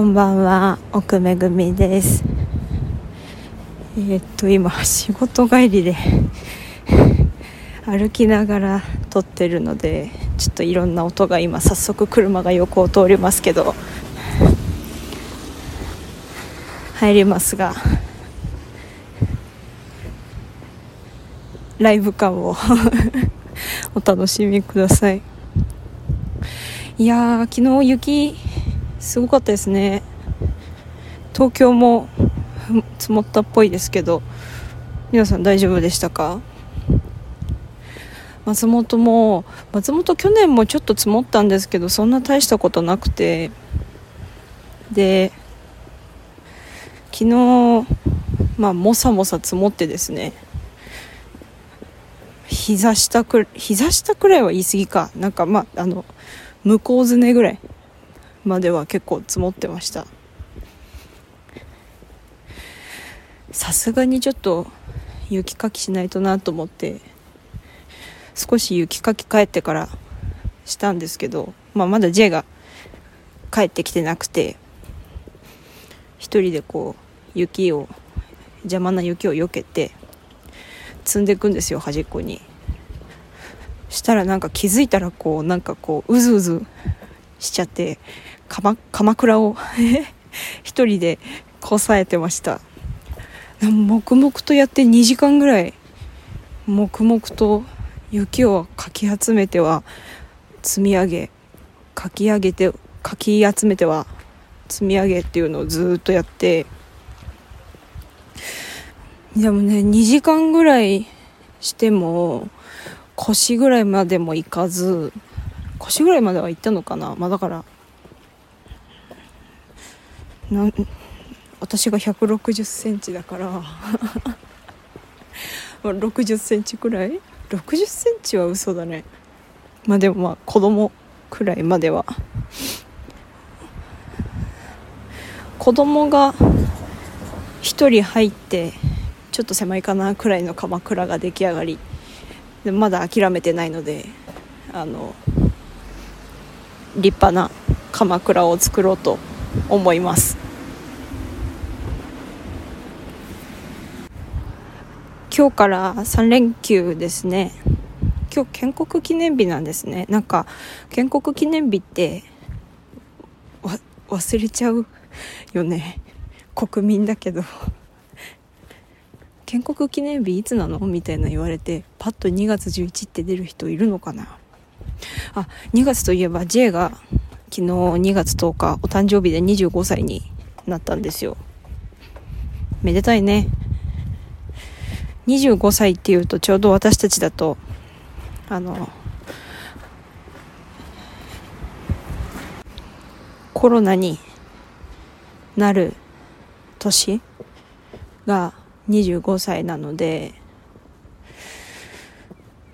こんばんは奥めぐみです。えー、っと今仕事帰りで歩きながら撮ってるのでちょっといろんな音が今早速車が横を通りますけど入りますがライブ感をお楽しみください。いや昨日雪すごかったですね。東京も積もったっぽいですけど皆さん大丈夫でしたか？松本も松本去年もちょっと積もったんですけどそんな大したことなくて。で昨日まあもさもさ積もってですね。膝下く膝下くらいは言い過ぎか。なんかまああの向こうずねぐらい。までは結構積もってました。さすがにちょっと雪かきしないとなと思って少し雪かき帰ってからしたんですけど、まあ、まだ J が帰ってきてなくて一人でこう雪を邪魔な雪を避けて積んでいくんですよ端っこに。したらなんか気づいたらこうなんかこううずうずしちゃって鎌鎌倉を 一人でこさえてました。黙々とやって2時間ぐらい黙々と雪をかき集めては積み上げかき上げてかき集めては積み上げっていうのをずっとやって。でもね2時間ぐらいしても腰ぐらいまでも行かず腰ぐらいまでは行ったのかな？まあだからな私が1 6 0センチだから 6 0センチくらい？6 0センチは嘘だね。まあでもまあ子供くらいまでは。子供が1人入ってちょっと狭いかなくらいの鎌倉が出来上がり。でまだ諦めてないのであの立派な鎌倉を作ろうと思います。今日から3連休ですね。今日建国記念日なんですね。なんか建国記念日って忘れちゃうよね。国民だけど。建国記念日いつなの？みたいな言われてパッと2月11って出る人いるのかな？あ2月といえば J が昨日2月10日お誕生日で25歳になったんですよ。めでたいね。25歳っていうとちょうど私たちだとあのコロナになる年が25歳なので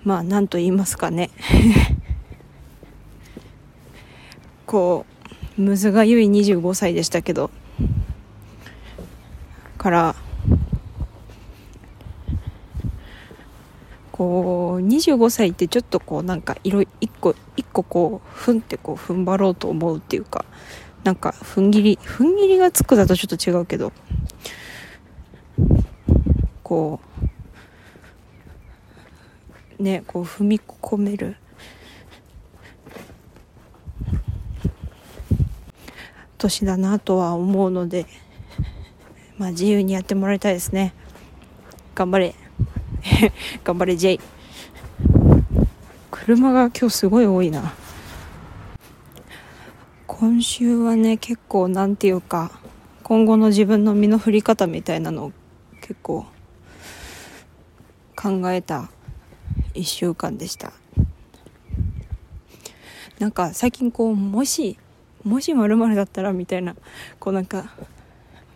まあ何と言いますかね。こうむずがゆい25歳でしたけどからこう25歳ってちょっとこうなんか色一個一個こうふんってこう踏ん張ろうと思うっていうかなんか踏ん切り踏ん切りがつくだとちょっと違うけどこうねこう踏み込める年だなとは思うので まあ自由にやってもらいたいですね。頑張れ。頑張れ J 車が今日すごい多いな。今週はね結構なんていうか今後の自分の身の振り方みたいなのを結構考えた1週間でした。なんか最近こうもしもしまるだったらみたいなこうなんか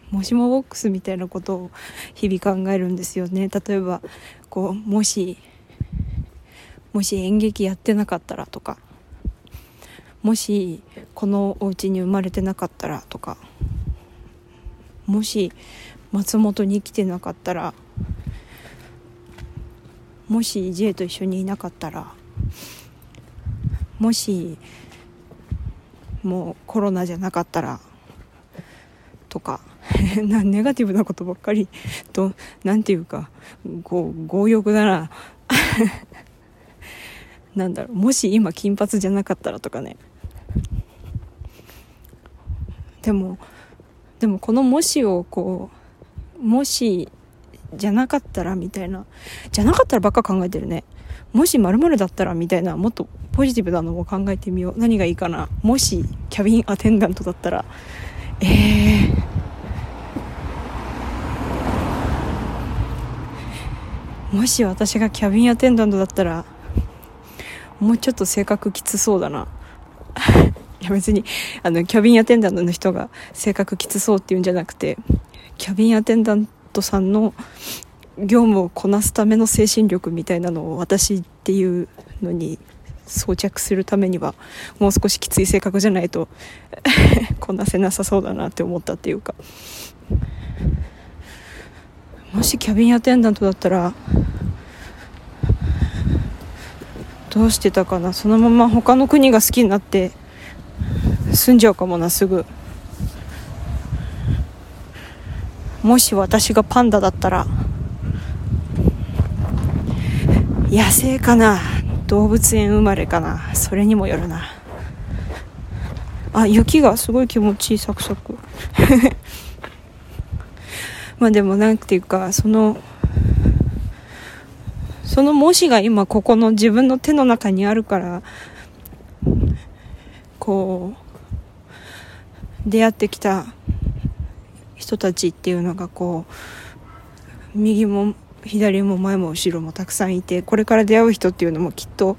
もしもボックスみたいなことを日々考えるんですよね。例えばこうもしもし演劇やってなかったらとかもしこのお家に生まれてなかったらとかもし松本に来てなかったらもし J と一緒にいなかったらもしもうコロナじゃなかったらとか ネガティブなことばっかりと何て言うかこう強欲だな なんだろうもし今金髪じゃなかったらとかね。でもでもこの「もし」をこうもしじゃなかったらみたいなじゃなかったらばっか考えてるね。もし〇〇だったらみたいなもっとポジティブなのも考えてみよう。何がいいかな。もしキャビンアテンダントだったら。えー、もし私がキャビンアテンダントだったらもうちょっと性格きつそうだな。いや別にあのキャビンアテンダントの人が性格きつそうっていうんじゃなくてキャビンアテンダントさんの業務をこなすための精神力みたいなのを私っていうのに装着するためにはもう少しきつい性格じゃないと こなせなさそうだなって思ったっていうか。もしキャビンアテンダントだったらどうしてたかな。そのまま他の国が好きになって住んじゃうかもなすぐ。もし私がパンダだったら野生かな？動物園生まれかな？それにもよるな。あ雪がすごい気持ちいいサクサク。まあでもなんていうかそのその模試が今ここの自分の手の中にあるからこう出会ってきた人たちっていうのがこう右も左も前も後ろもたくさんいてこれから出会う人っていうのもきっと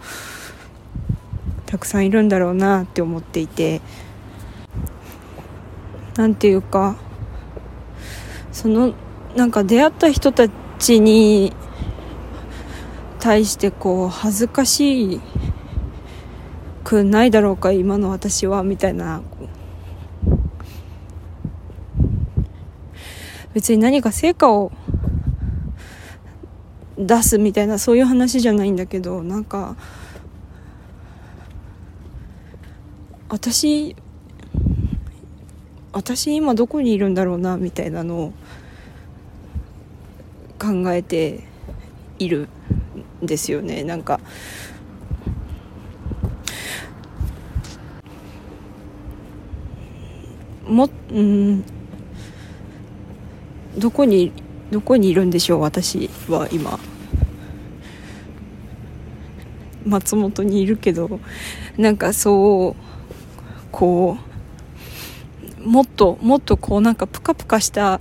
たくさんいるんだろうなって思っていて何ていうかそのなんか出会った人たちに対してこう恥ずかしくないだろうか今の私はみたいな。別に何か成果を出すみたいなそういう話じゃないんだけどなんか私私今どこにいるんだろうなみたいなのを考えているんですよねなんか。もうん。どこにどこにいるんでしょう私は今。松本にいるけどなんかそうこうもっともっとこうなんかプカプカした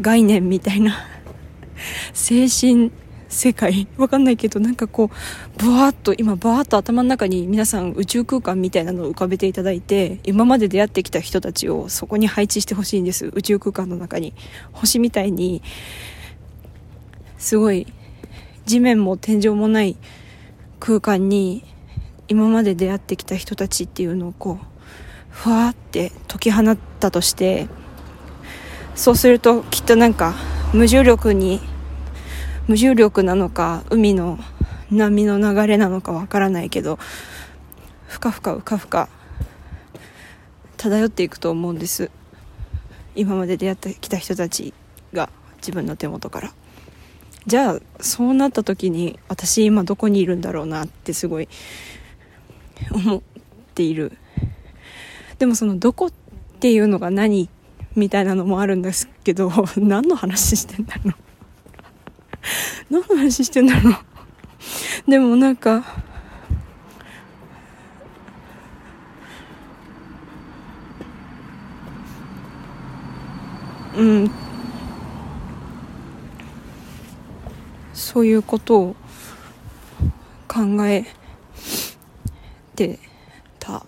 概念みたいな精神世界わかんないけどなんかこうブワーッと今ブワーッと頭の中に皆さん宇宙空間みたいなのを浮かべていただいて今まで出会ってきた人たちをそこに配置してほしいんです宇宙空間の中に。星みたいにすごい地面も天井もない空間に今まで出会ってきた人たちっていうのをこうふわーって解き放ったとしてそうするときっとなんか無重力に無重力なのか海の波の流れなのかわからないけどふかふかうかふか漂っていくと思うんです今まで出会ってきた人たちが自分の手元からじゃあそうなった時に私今どこにいるんだろうなってすごい思っている。でもそのどこっていうのが何みたいなのもあるんですけど 何の話してんだろう。何の話してんだろう。でもなんかうんそういうことを考えてた。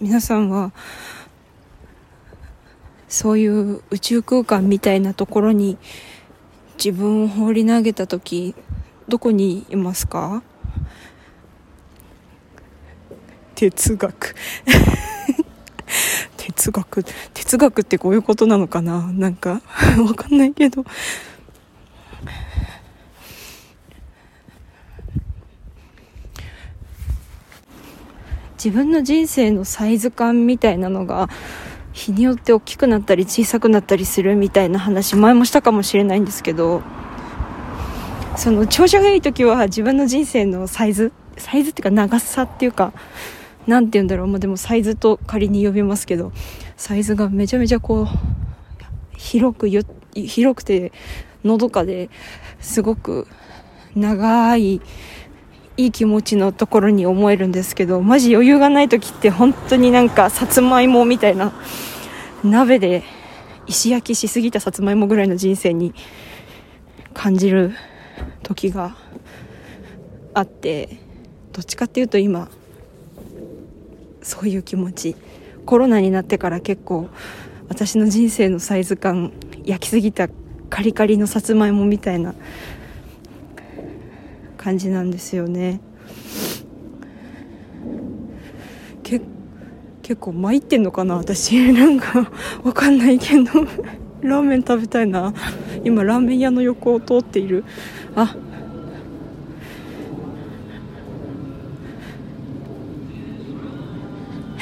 皆さんはそういう宇宙空間みたいなところに自分を放り投げた時どこにいますか？哲学。哲学。哲学ってこういうことなのかな？なんか わかんないけど。自分の人生のサイズ感みたいなのが日によって大きくなったり小さくなったりするみたいな話前もしたかもしれないんですけどその調子がいい時は自分の人生のサイズサイズっていうか長さっていうか何て言うんだろう、まあ、でもサイズと仮に呼びますけどサイズがめちゃめちゃこう広くよ広くてのどかですごく長いいい気持ちのところに思えるんですけどマジ余裕がない時って本当になんかさつまいもみたいな鍋で石焼きしすぎたさつまいもぐらいの人生に感じる時があってどっちかっていうと今そういう気持ち。コロナになってから結構私の人生のサイズ感焼きすぎたカリカリのさつまいもみたいな感じなんですよね。け結構参ってんのかな私。なんかわかんないけど。ラーメン食べたいな。今ラーメン屋の横を通っている。あ。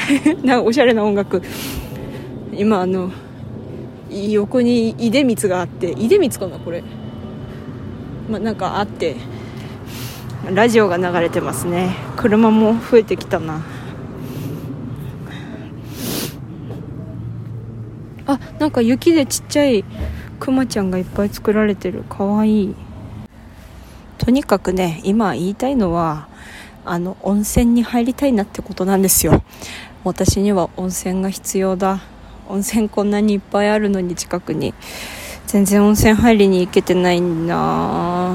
なんかおしゃれな音楽。今あの横に出光があって。出光かなこれ。まあなんかあって。ラジオが流れてますね。車も増えてきたな。あなんか雪でちっちゃいくまちゃんがいっぱい作られてる。かわいい。とにかくね今言いたいのはあの温泉に入りたいなってことなんですよ。私には温泉が必要だ。温泉こんなにいっぱいあるのに近くに。全然温泉入りに行けてないんだ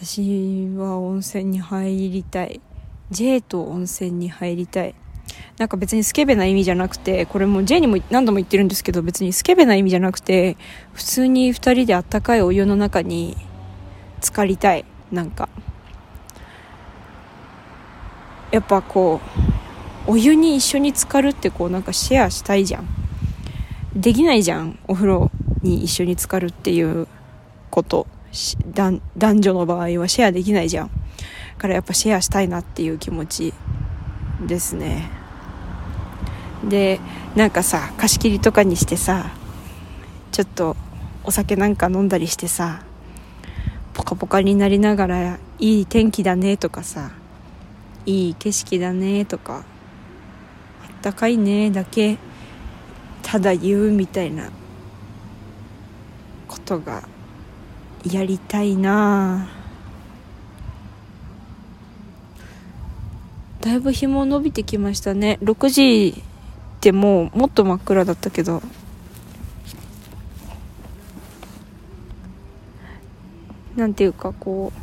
私は温泉に入りたい。J と温泉に入りたい。なんか別にスケベな意味じゃなくてこれも J にも何度も言ってるんですけど別にスケベな意味じゃなくて普通に2人であったかいお湯の中に浸かりたい。なんか。やっぱこうお湯に一緒に浸かるってこうなんかシェアしたいじゃん。できないじゃん。お風呂に一緒に浸かるっていうこと。男女の場合はシェアできないじゃん。からやっぱシェアしたいなっていう気持ちですね。でなんかさ貸し切りとかにしてさちょっとお酒なんか飲んだりしてさポカポカになりながらいい天気だねとかさいい景色だねとかあったかいねだけただ言うみたいなことがやりたいな。だいぶ日も伸びてきましたね。6時ってもうもっと真っ暗だったけど。なんていうかこう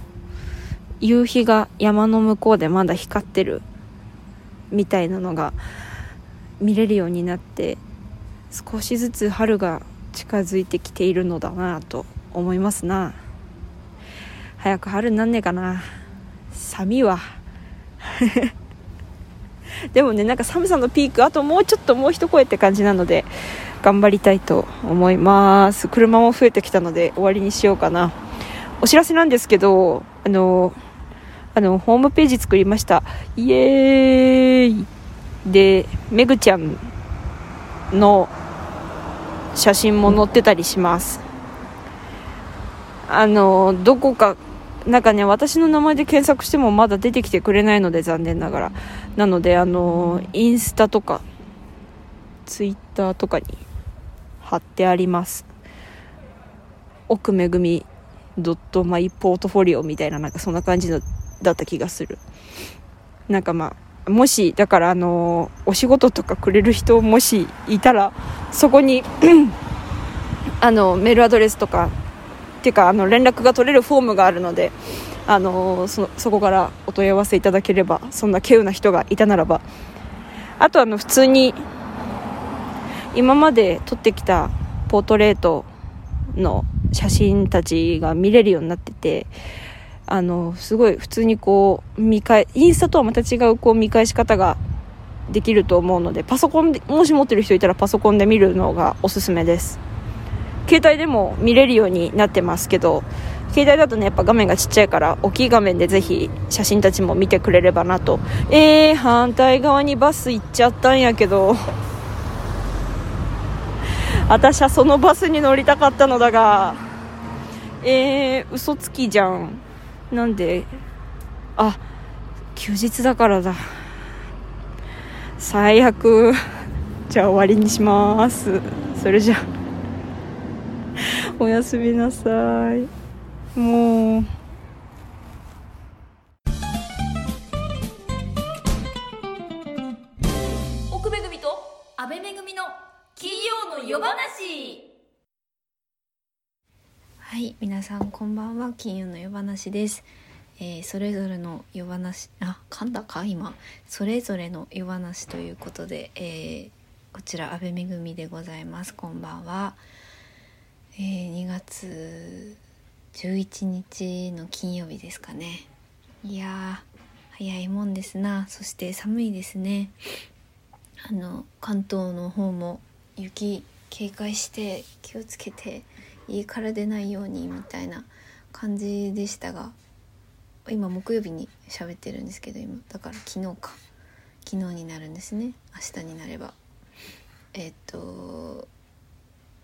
夕日が山の向こうでまだ光ってるみたいなのが見れるようになって少しずつ春が近づいてきているのだなと思いますな。早く春になんねえかな。寒いわ。でもねなんか寒さのピークあともうちょっともう一声って感じなので頑張りたいと思います。車も増えてきたので終わりにしようかな。お知らせなんですけどあのあの、ホームページ作りました。イエーイ。で、めぐちゃんの写真も載ってたりします。あの、どこか、なんかね、私の名前で検索してもまだ出てきてくれないので残念ながら。なので、あの、インスタとか、ツイッターとかに貼ってあります。奥めぐみドットマイポートフォリオみたいななんかそんな感じのだった気がするなんかまあもしだからあのお仕事とかくれる人もしいたらそこに あのメールアドレスとかていうかあの連絡が取れるフォームがあるのであのそそこからお問い合わせいただければそんな稀有な人がいたならば。あとあの普通に今まで撮ってきたポートレートの写真たちが見れるようになっててあのすごい普通にこう見返インスタとはまた違うこう見返し方ができると思うのでパソコンでもし持ってる人いたらパソコンで見るのがおすすめです。携帯でも見れるようになってますけど携帯だとねやっぱ画面がちっちゃいから大きい画面でぜひ写真たちも見てくれればなと。えー、反対側にバス行っちゃったんやけど。私はそのバスに乗りたかったのだがえー、嘘つきじゃん。なんで？あ休日だからだ。最悪。じゃあ終わりにします。それじゃあ。おやすみなさい。もう。奥めぐみと安倍めぐみの金曜の夜話。はい皆さんこんばんは。金曜の夜話です、えーそれぞれの夜話。あ噛んだか？今。それぞれの夜話ということで、えーこちら安倍めぐみでございます。こんばんは、えー2月11日の金曜日ですかね。いや早いもんですな。そして寒いですね。あの関東の方も雪警戒して気をつけて家から出ないようにみたいな感じでしたが今木曜日に喋ってるんですけど今。だから昨日か。昨日になるんですね。明日になれば。えっと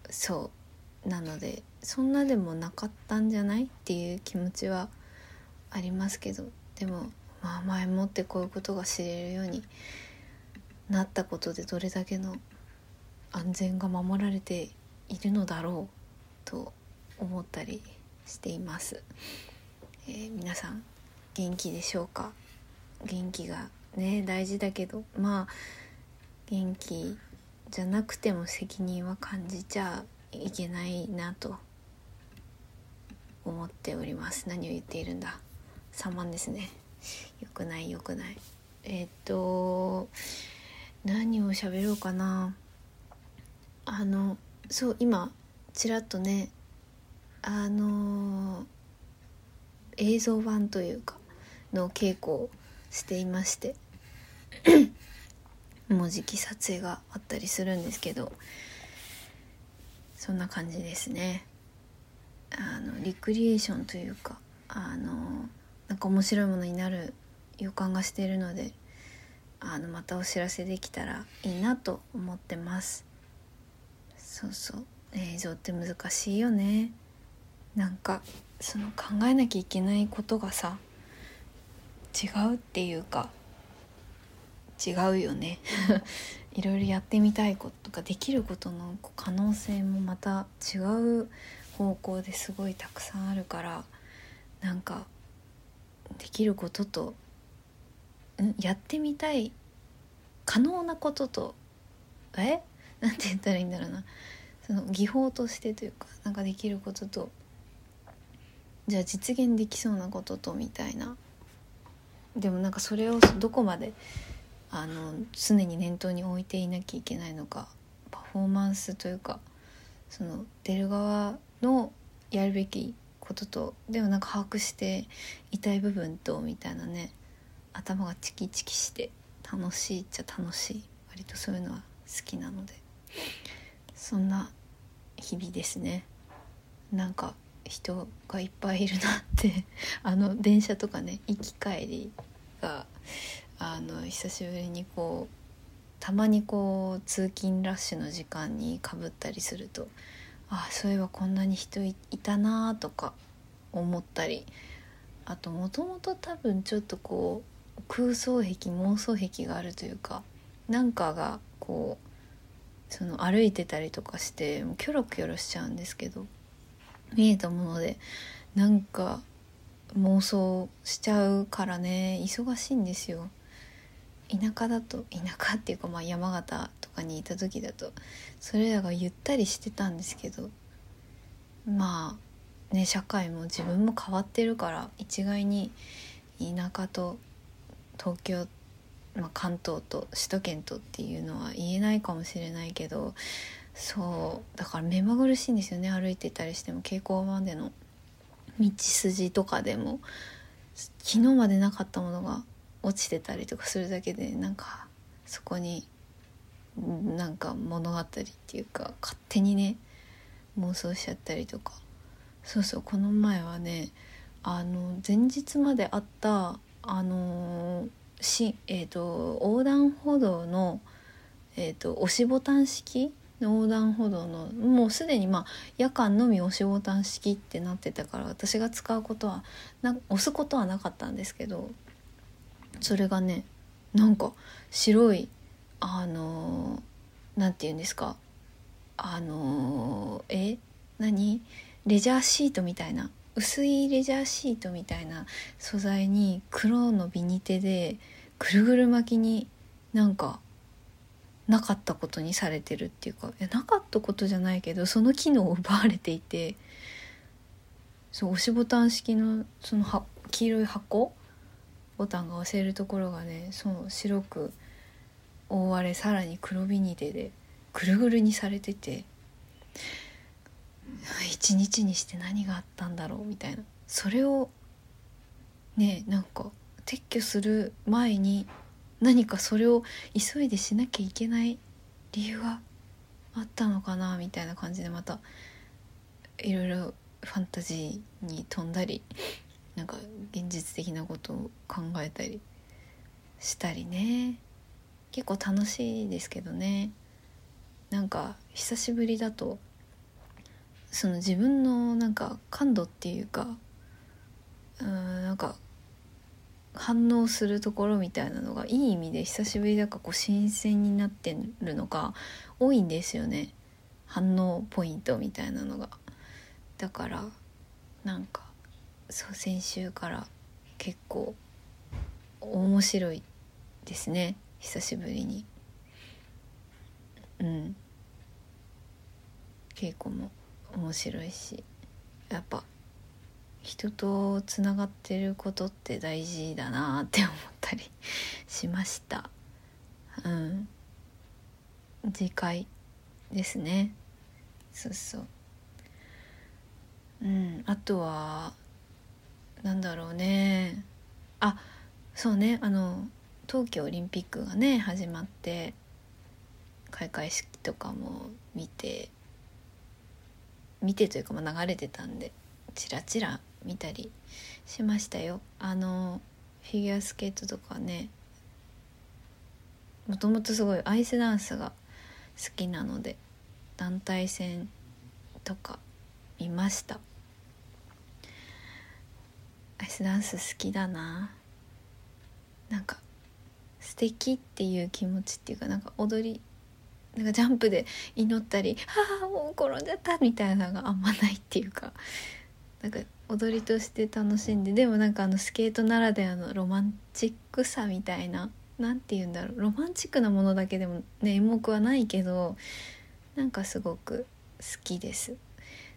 そう。なのでそんなでもなかったんじゃないっていう気持ちはありますけどでもまあ前もってこういうことが知れるようになったことでどれだけの安全が守られているのだろうと思ったりしています、えー皆さん元気でしょうか？元気がね大事だけどまあ元気じゃなくても責任は感じちゃいけないなと思っております。何を言っているんだ。3万ですね。よくないよくない。えっと何を喋ろうかな。あのそう今ちらっとねあの映像版というかの稽古をしていまして もうじき撮影があったりするんですけどそんな感じですね。あのリクリエーションというかあのなんか面白いものになる予感がしているのであのまたお知らせできたらいいなと思ってます。そうそう。映像って難しいよね。なんかその考えなきゃいけないことがさ違うっていうか違うよね。いろいろやってみたいこととかできることの可能性もまた違う方向ですごいたくさんあるからなんかできることとやってみたい可能なこととえ？なんて言ったらいいんだろうな。その技法としてというかなんかできることとじゃあ実現できそうなこととみたいな。でもなんかそれをどこまであの常に念頭に置いていなきゃいけないのかパフォーマンスというかその出る側のやるべきこととでもなんか把握して痛い部分とみたいなね頭がチキチキして楽しいっちゃ楽しい。割とそういうのは好きなので。そんな日々ですね。なんか人がいっぱいいるなってあの電車とかね行き帰りがあの久しぶりにこうたまにこう通勤ラッシュの時間にかぶったりするとあそういえばこんなに人いたなとか思ったりあともともと多分ちょっとこう空想癖妄想癖があるというかなんかがこうその歩いてたりとかしてキョロキョロしちゃうんですけど見えたものでなんか妄想しちゃうからね忙しいんですよ。田舎だと田舎っていうかまあ山形とかにいた時だとそれらがゆったりしてたんですけどまあね社会も自分も変わってるから一概に田舎と東京、まあ、関東と首都圏とっていうのは言えないかもしれないけどそうだから目まぐるしいんですよね。歩いてたりしても蛍光までの道筋とかでも昨日までなかったものが落ちてたりとかするだけでなんかそこになんか物語っていうか勝手にね妄想しちゃったりとか。そうそうこの前はねあの前日まであったあのし、えーと、横断歩道の、えーと、押しボタン式の横断歩道のもうすでにまあ夜間のみ押しボタン式ってなってたから私が使うことはな押すことはなかったんですけどそれがねなんか白いあの何て言うんですか。あのえ？何？レジャーシートみたいな。薄いレジャーシートみたいな素材に黒のビニテでぐるぐる巻きになんかなかったことにされてるっていうか。いやなかったことじゃないけどその機能を奪われていて。そう押しボタン式のそのは黄色い箱ボタンが押せるところがねそう白く覆われさらに黒ビニテでぐるぐるにされてて一日にして何があったんだろうみたいな。それをねなんか撤去する前に何かそれを急いでしなきゃいけない理由があったのかなみたいな感じでまたいろいろファンタジーに飛んだりなんか現実的なことを考えたりしたりね。結構楽しいですけどね。なんか久しぶりだとその自分のなんか感度っていうかうんなんか反応するところみたいなのがいい意味で久しぶりだからこう新鮮になってるのが多いんですよね。反応ポイントみたいなのが。だからなんかそう先週から結構面白いですね。久しぶりに。うん。稽古も面白いし。やっぱ人とつながってることって大事だなって思ったり しました。うん。次回ですね。そうそう。うん。あとはなんだろうね。あそうね。あの冬季オリンピックがね始まって開会式とかも見て見てというかまあ流れてたんでチラチラ見たりしましたよ。あのフィギュアスケートとかねもともとすごいアイスダンスが好きなので団体戦とか見ました。アイスダンス好きだな。なんか素敵っていう気持ちっていうかなんか踊りなんかジャンプで祈ったり「ああもう転んじゃった」みたいなのがあんまないっていうかなんか踊りとして楽しんででもなんかあのスケートならではのロマンチックさみたいな何て言うんだろうロマンチックなものだけでもね演目はないけどなんかすごく好きです。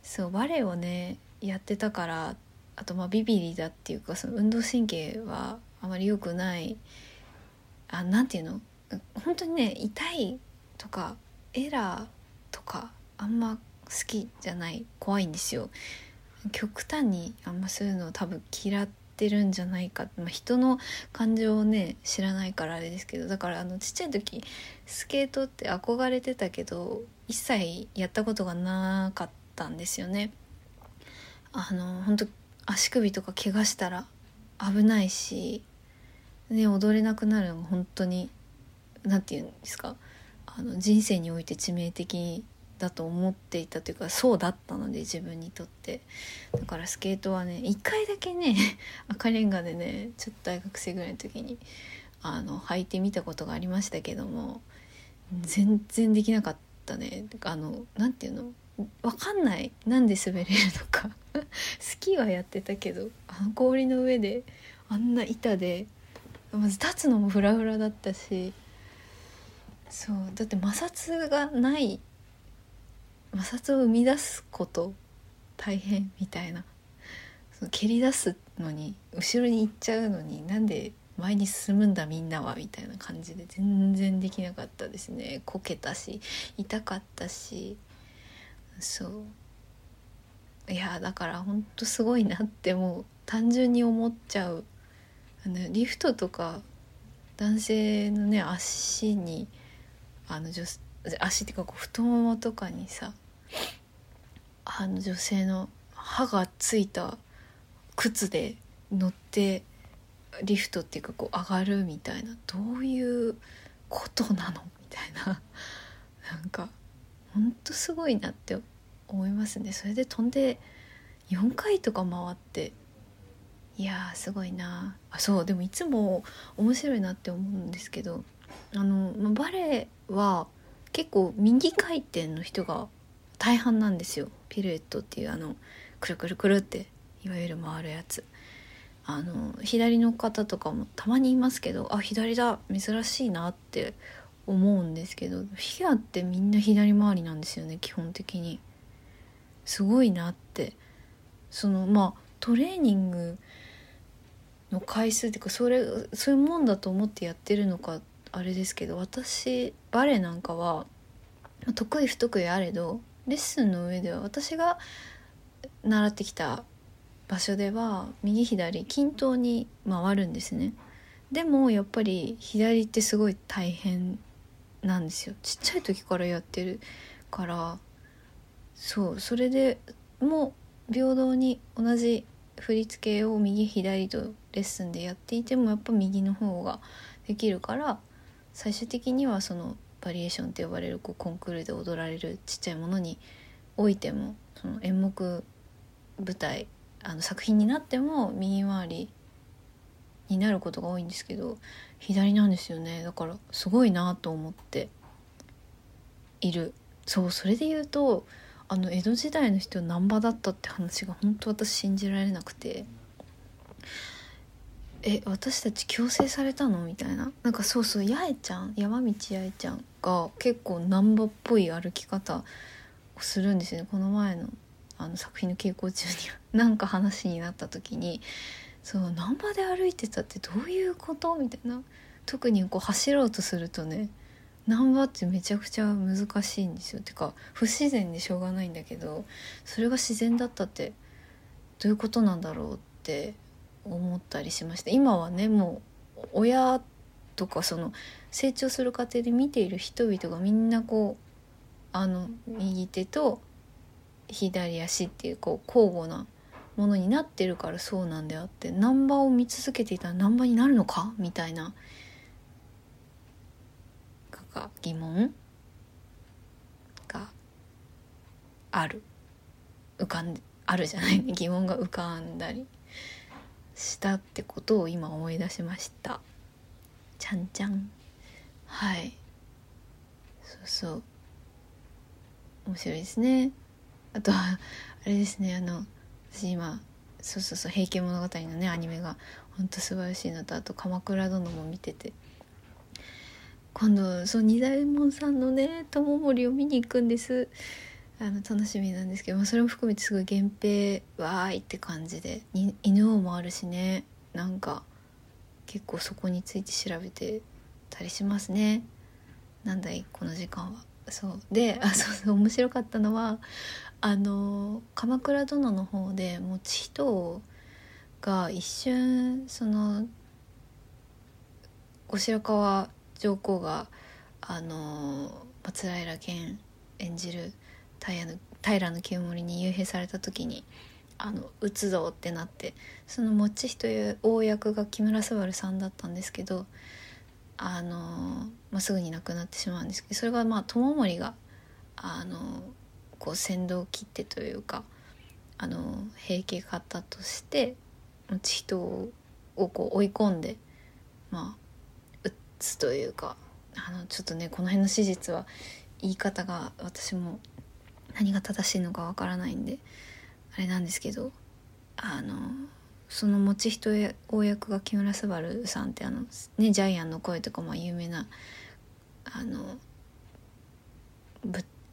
そうバレエをねやってたからあとまあビビリだっていうかその運動神経はあまり良くないあなんていうの？本当にね痛いとかエラーとかあんま好きじゃない怖いんですよ極端にあんまそういうのを多分嫌ってるんじゃないか、まあ、人の感情をね知らないからあれですけどだからあのちっちゃい時スケートって憧れてたけど一切やったことがなかったんですよね。あの本当足首とか怪我したら危ないし、ね、踊れなくなるのが本当に何て言うんですかあの人生において致命的だと思っていたというかそうだったので自分にとって。だからスケートはね一回だけね 赤レンガでねちょっと大学生ぐらいの時にあの履いてみたことがありましたけども全然できなかったね。あの何て言うの？分かんない。なんで滑れるのか。スキーはやってたけどあの氷の上であんな板でまず立つのもフラフラだったし。そうだって摩擦がない摩擦を生み出すこと大変みたいな。その蹴り出すのに後ろに行っちゃうのになんで前に進むんだみんなは？みたいな感じで全然できなかったですね。こけたし痛かったし。そう。いやだからほんとすごいなってもう単純に思っちゃう。あのリフトとか男性のね足にあの女足っていうかこう太ももとかにさあの女性の歯がついた靴で乗ってリフトっていうかこう上がるみたいなどういうことなの？みたいな。なんかほんとすごいなって思いますね。それで飛んで4回とか回っていやーすごいな。あそうでもいつも面白いなって思うんですけどあのバレエは結構右回転の人が大半なんですよ。ピルエットっていうあのくるくるくるっていわゆる回るやつ。あの左の方とかもたまにいますけどあ左だ珍しいなって思うんですけどフィギュアってみんな左回りなんですよね基本的に。すごいなって。そのまあトレーニングの回数っていうかそれそういうもんだと思ってやってるのかあれですけど私バレエなんかは得意不得意あれどレッスンの上では私が習ってきた場所では右左均等に回るんですね。でもやっぱり左ってすごい大変なんですよ。ちっちゃい時からやってるからそうそれでも平等に同じ振り付けを右左とレッスンでやっていてもやっぱ右の方ができるから最終的にはそのバリエーションって呼ばれるこうコンクールで踊られるちっちゃいものにおいてもその演目舞台あの作品になっても右回りになることが多いんですけど左なんですよね。だからすごいなと思っている。そうそれで言うとあの江戸時代の人難波だったって話が本当私信じられなくてえ私たち強制されたの？みたいな。なんかそうそう八重ちゃん山道八重ちゃんが結構難波っぽい歩き方をするんですよね。この前のあの作品の稽古中になんか話になった時にそう難波で歩いてたってどういうこと？みたいな。特にこう走ろうとするとね難波ってめちゃくちゃ難しいんですよ。てか不自然でしょうがないんだけどそれが自然だったってどういうことなんだろうって思ったりしました。今はねもう親とかその成長する過程で見ている人々がみんなこうあの右手と左足っていうこう交互なものになってるからそうなんであって難波を見続けていたら難波になるのか？みたいな。か疑問？がある。浮かんであるじゃない？疑問が浮かんだりしたってことを今思い出しました。ちゃんちゃん。はい。そうそう。面白いですね。あとはあれですねあの私今そうそうそう「平家物語」のねアニメがほんと素晴らしいのとあと「鎌倉殿」も見てて。今度そう二大門さんのね友森を見に行くんです。あの楽しみなんですけど、まあ、それも含めてすごい源平わーいって感じで犬王もあるしね。なんか結構そこについて調べてたりしますね。なんだいこの時間は。そう。であそうそう面白かったのはあの「鎌倉殿」の方でもち人が一瞬その後白河上皇があの松平健演じる平清盛に幽閉された時にあの撃つぞってなってそのもちという大役が木村昴さんだったんですけどあの、まあ、すぐに亡くなってしまうんですけどそれがまあ友森があのこう先導を切ってというかあの平家方としてもち人をこう追い込んでまあ撃つというかあのちょっとねこの辺の史実は言い方が私も何が正しいのかわからないんであれなんですけどあのその持ち人公役が木村昴さんってあの、ね、ジャイアンの声とかも有名なあの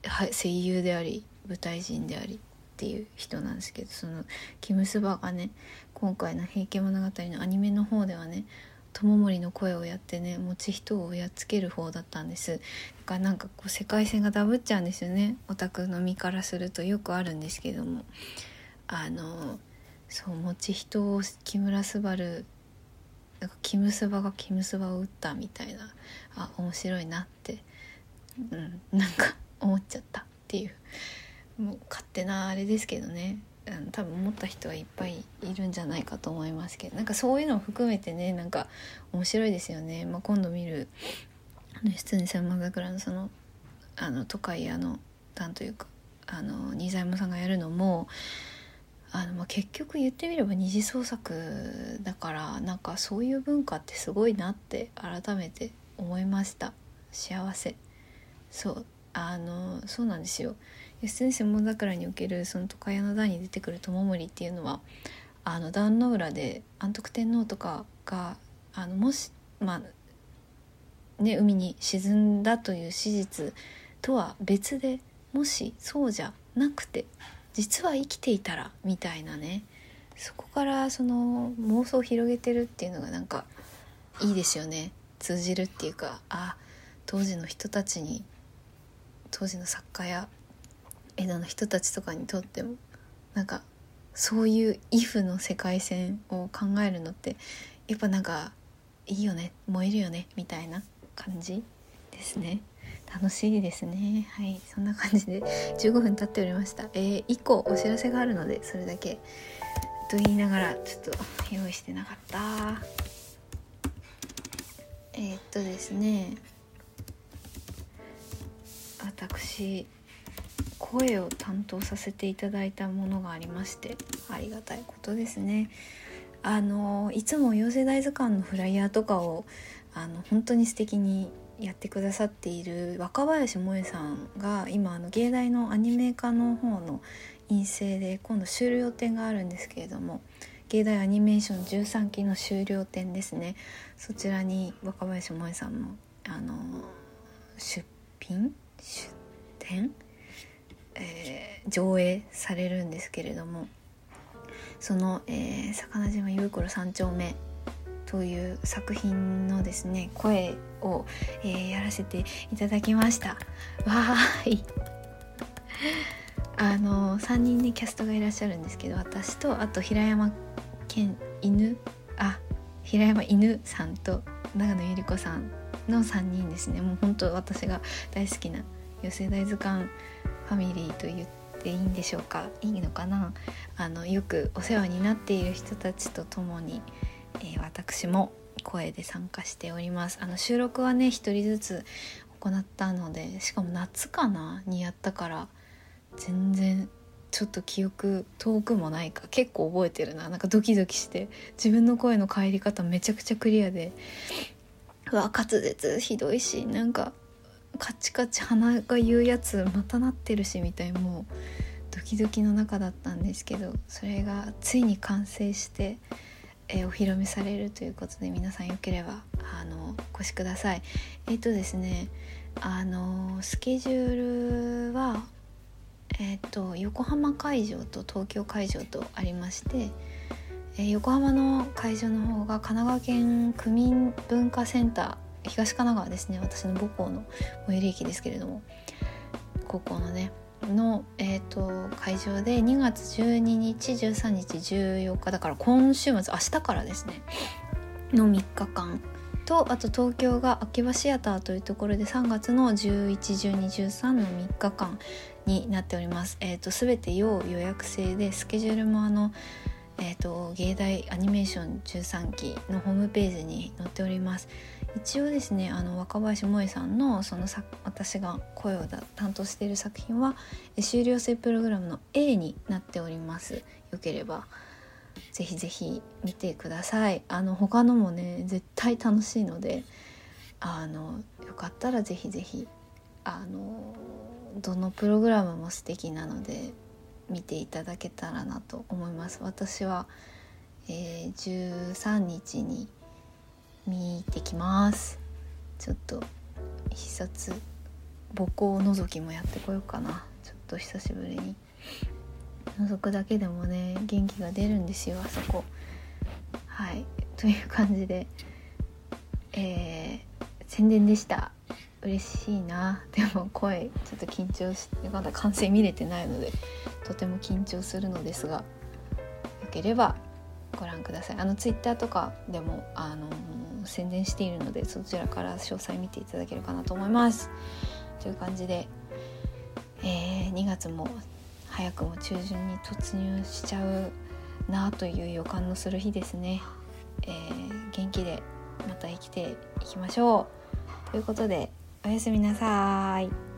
声優であり舞台人でありっていう人なんですけどそのキムスバがね今回の「平家物語」のアニメの方ではね友森の声をやってね持ち人をやっつける方だったんです。だからなんかこう世界線がダブっちゃうんですよね。オタクの身からするとよくあるんですけども。あのそう持ち人を木村昴なんかキムスバがキムスバを撃ったみたいなあ面白いなって、うん、なんか思っちゃったっていう。もう勝手なあれですけどね。あの多分思った人はいっぱいいるんじゃないかと思いますけど。なんかそういうのを含めてねなんか面白いですよね、まあ、今度見るあの出演千万桜のそのあの都会屋のなんというかあの新左衛門さんがやるのもあのまあ結局言ってみれば二次創作だからなんかそういう文化ってすごいなって改めて思いました。幸せ。そう。あのそうなんですよ。義経千本桜におけるその都会屋の段に出てくる友森っていうのはあの壇の浦で安徳天皇とかがあのもしまあね海に沈んだという史実とは別でもしそうじゃなくて実は生きていたらみたいなねそこからその妄想を広げてるっていうのがなんかいいですよね。通じるっていうかあ当時の人たちに当時の作家や江戸の人たちとかにとってもなんかそういう「if」の世界線を考えるのってやっぱなんかいいよね燃えるよねみたいな感じですね。楽しいですね。はい。そんな感じで。15分経っておりました。えー、1個お知らせがあるのでそれだけと言いながらちょっと用意してなかった。えー、っとですね。私声を担当させていただいたものがありましてありがたいことですね。あのいつも養成大図鑑のフライヤーとかをあの本当に素敵にやってくださっている若林萌さんが今あの芸大のアニメ化の方の院生で今度終了展があるんですけれども芸大アニメーション13期の終了展ですね。そちらに若林萌さんもあの出品出展、えー、上映されるんですけれどもその、えー、魚島ゆうころ三丁目という作品のですね声を、えー、やらせていただきました。わーい。あの3人ねキャストがいらっしゃるんですけど私とあと平山犬？あ平山犬さんと長野ゆり子さんの3人ですね。もう本当私が大好きな「寄せ大図鑑ファミリー」と言っていいんでしょうか。いいのかな。あのよくお世話になっている人たちと共に、えー、私も声で参加しております。あの収録はね一人ずつ行ったのでしかも夏かな。にやったから全然ちょっと記憶遠くもないか。結構覚えてるな。なんかドキドキして。自分の声の帰り方めちゃくちゃクリアでうわ滑舌ひどいしなんかカチカチ鼻が言うやつまたなってるしみたいもうドキドキの中だったんですけどそれがついに完成してえ、お披露目されるということで皆さんよければあのお越しください。えっ、ー、とですねあのスケジュールはえっ、と横浜会場と東京会場とありまして、え横浜の会場の方が神奈川県区民文化センター東神奈川ですね。私の母校の最寄り駅ですけれども。高校のね。の、えーと、会場で2月12日13日14日だから今週末明日からですね。の3日間。とあと東京が秋葉シアターというところで3月の111213の3日間になっております。えーと、全て要予約制でスケジュールもあのえーと芸大アニメーション13期のホームページに載っております。一応ですねあの若林萌さんのその私が声を担当している作品は修了生プログラムの A になっておりますよければぜひぜひ見てくださいあの他のもね絶対楽しいのであのよかったらぜひぜひあのどのプログラムも素敵なので見ていただけたらなと思います。私は、えー、13日に見てきます。ちょっと必殺母校覗きもやってこようかな。ちょっと久しぶりに。覗くだけでもね元気が出るんですよあそこ。はい。という感じでえー、宣伝でした。嬉しいな。でも声ちょっと緊張してまだ完成見れてないので。とても緊張するのですがよければご覧ください。あのツイッターとかでもあの宣伝しているのでそちらから詳細見ていただけるかなと思います。という感じで、えー、2月も早くも中旬に突入しちゃうなという予感のする日ですね、えー、元気でまた生きていきましょう。ということでおやすみなさい。